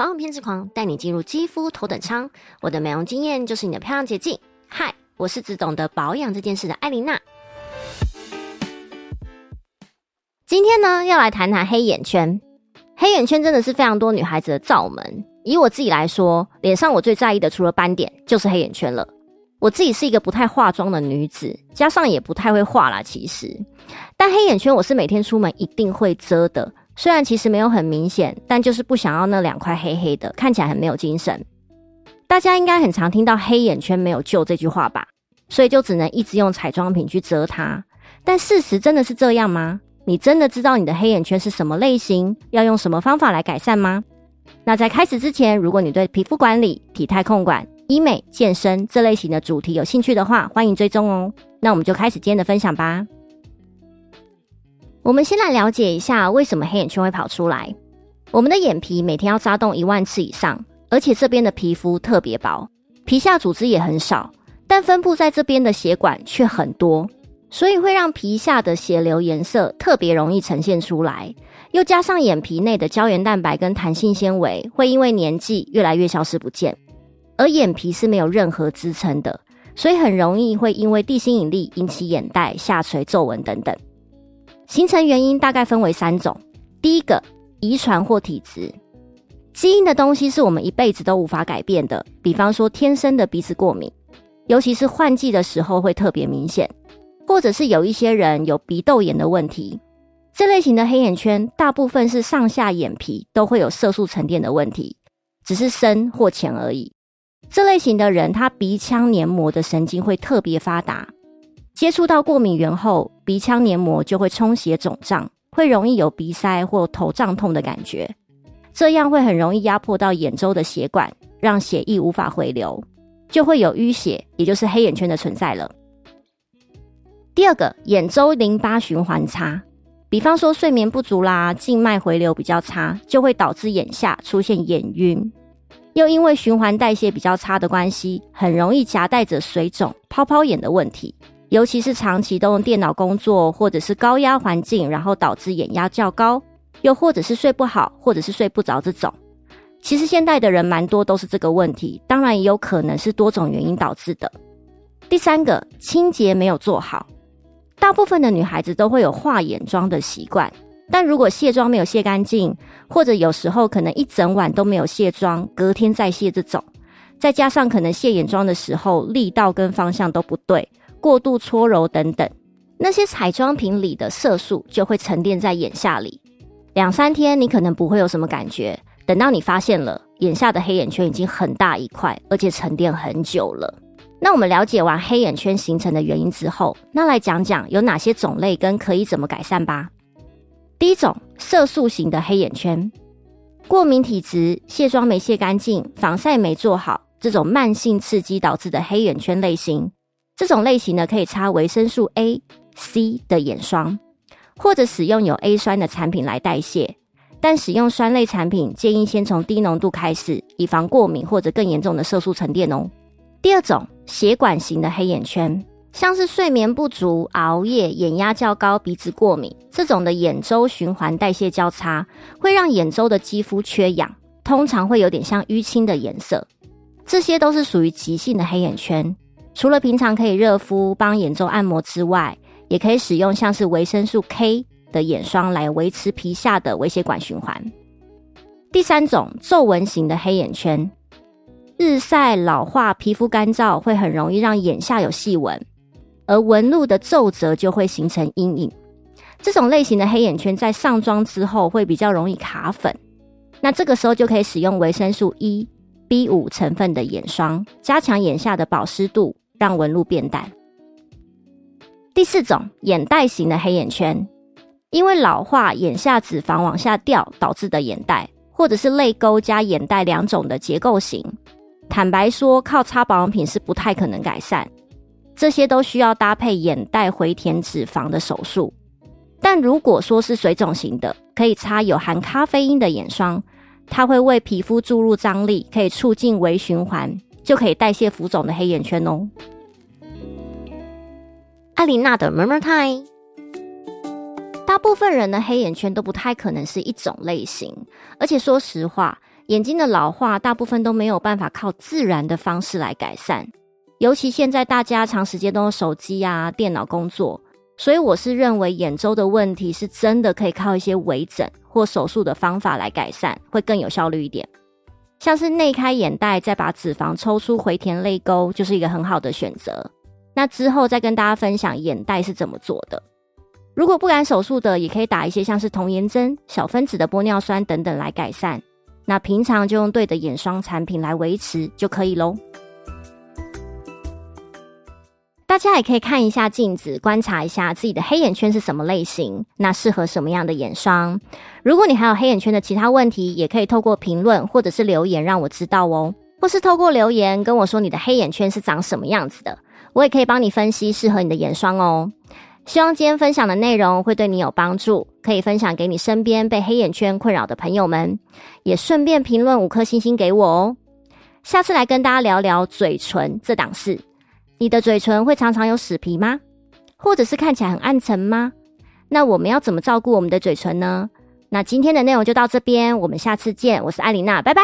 保养偏执狂，带你进入肌肤头等舱。我的美容经验就是你的漂亮捷径。嗨，我是只懂得保养这件事的艾琳娜。今天呢，要来谈谈黑眼圈。黑眼圈真的是非常多女孩子的罩门。以我自己来说，脸上我最在意的除了斑点，就是黑眼圈了。我自己是一个不太化妆的女子，加上也不太会画啦。其实，但黑眼圈我是每天出门一定会遮的。虽然其实没有很明显，但就是不想要那两块黑黑的，看起来很没有精神。大家应该很常听到“黑眼圈没有救”这句话吧？所以就只能一直用彩妆品去遮它。但事实真的是这样吗？你真的知道你的黑眼圈是什么类型？要用什么方法来改善吗？那在开始之前，如果你对皮肤管理、体态控管、医美、健身这类型的主题有兴趣的话，欢迎追踪哦。那我们就开始今天的分享吧。我们先来了解一下为什么黑眼圈会跑出来。我们的眼皮每天要眨动一万次以上，而且这边的皮肤特别薄，皮下组织也很少，但分布在这边的血管却很多，所以会让皮下的血流颜色特别容易呈现出来。又加上眼皮内的胶原蛋白跟弹性纤维会因为年纪越来越消失不见，而眼皮是没有任何支撑的，所以很容易会因为地心引力引起眼袋、下垂、皱纹等等。形成原因大概分为三种。第一个，遗传或体质，基因的东西是我们一辈子都无法改变的。比方说，天生的鼻子过敏，尤其是换季的时候会特别明显；或者是有一些人有鼻窦炎的问题。这类型的黑眼圈，大部分是上下眼皮都会有色素沉淀的问题，只是深或浅而已。这类型的人，他鼻腔黏膜的神经会特别发达。接触到过敏源后，鼻腔黏膜就会充血肿胀，会容易有鼻塞或头胀痛的感觉。这样会很容易压迫到眼周的血管，让血液无法回流，就会有淤血，也就是黑眼圈的存在了。第二个，眼周淋巴循环差，比方说睡眠不足啦，静脉回流比较差，就会导致眼下出现眼晕。又因为循环代谢比较差的关系，很容易夹带着水肿、泡泡眼的问题。尤其是长期都用电脑工作，或者是高压环境，然后导致眼压较高，又或者是睡不好，或者是睡不着这种。其实现代的人蛮多都是这个问题，当然也有可能是多种原因导致的。第三个，清洁没有做好。大部分的女孩子都会有化眼妆的习惯，但如果卸妆没有卸干净，或者有时候可能一整晚都没有卸妆，隔天再卸这种，再加上可能卸眼妆的时候力道跟方向都不对。过度搓揉等等，那些彩妆品里的色素就会沉淀在眼下里。两三天你可能不会有什么感觉，等到你发现了眼下的黑眼圈已经很大一块，而且沉淀很久了。那我们了解完黑眼圈形成的原因之后，那来讲讲有哪些种类跟可以怎么改善吧。第一种，色素型的黑眼圈，过敏体质、卸妆没卸干净、防晒没做好，这种慢性刺激导致的黑眼圈类型。这种类型呢，可以擦维生素 A、C 的眼霜，或者使用有 A 酸的产品来代谢。但使用酸类产品，建议先从低浓度开始，以防过敏或者更严重的色素沉淀哦。第二种血管型的黑眼圈，像是睡眠不足、熬夜、眼压较高、鼻子过敏这种的眼周循环代谢交叉，会让眼周的肌肤缺氧，通常会有点像淤青的颜色。这些都是属于急性的黑眼圈。除了平常可以热敷帮眼周按摩之外，也可以使用像是维生素 K 的眼霜来维持皮下的微血管循环。第三种皱纹型的黑眼圈，日晒老化、皮肤干燥会很容易让眼下有细纹，而纹路的皱褶就会形成阴影。这种类型的黑眼圈在上妆之后会比较容易卡粉，那这个时候就可以使用维生素 E、B 五成分的眼霜，加强眼下的保湿度。让纹路变淡。第四种眼袋型的黑眼圈，因为老化、眼下脂肪往下掉导致的眼袋，或者是泪沟加眼袋两种的结构型。坦白说，靠擦保养品是不太可能改善，这些都需要搭配眼袋回填脂肪的手术。但如果说是水肿型的，可以擦有含咖啡因的眼霜，它会为皮肤注入张力，可以促进微循环。就可以代谢浮肿的黑眼圈哦。艾琳娜的 Murmur Time，大部分人的黑眼圈都不太可能是一种类型，而且说实话，眼睛的老化大部分都没有办法靠自然的方式来改善，尤其现在大家长时间都用手机啊、电脑工作，所以我是认为眼周的问题是真的可以靠一些微整或手术的方法来改善，会更有效率一点。像是内开眼袋，再把脂肪抽出回填泪沟，就是一个很好的选择。那之后再跟大家分享眼袋是怎么做的。如果不敢手术的，也可以打一些像是童颜针、小分子的玻尿酸等等来改善。那平常就用对的眼霜产品来维持就可以喽。大家也可以看一下镜子，观察一下自己的黑眼圈是什么类型，那适合什么样的眼霜。如果你还有黑眼圈的其他问题，也可以透过评论或者是留言让我知道哦，或是透过留言跟我说你的黑眼圈是长什么样子的，我也可以帮你分析适合你的眼霜哦。希望今天分享的内容会对你有帮助，可以分享给你身边被黑眼圈困扰的朋友们，也顺便评论五颗星星给我哦。下次来跟大家聊聊嘴唇这档事。你的嘴唇会常常有死皮吗？或者是看起来很暗沉吗？那我们要怎么照顾我们的嘴唇呢？那今天的内容就到这边，我们下次见。我是艾琳娜，拜拜。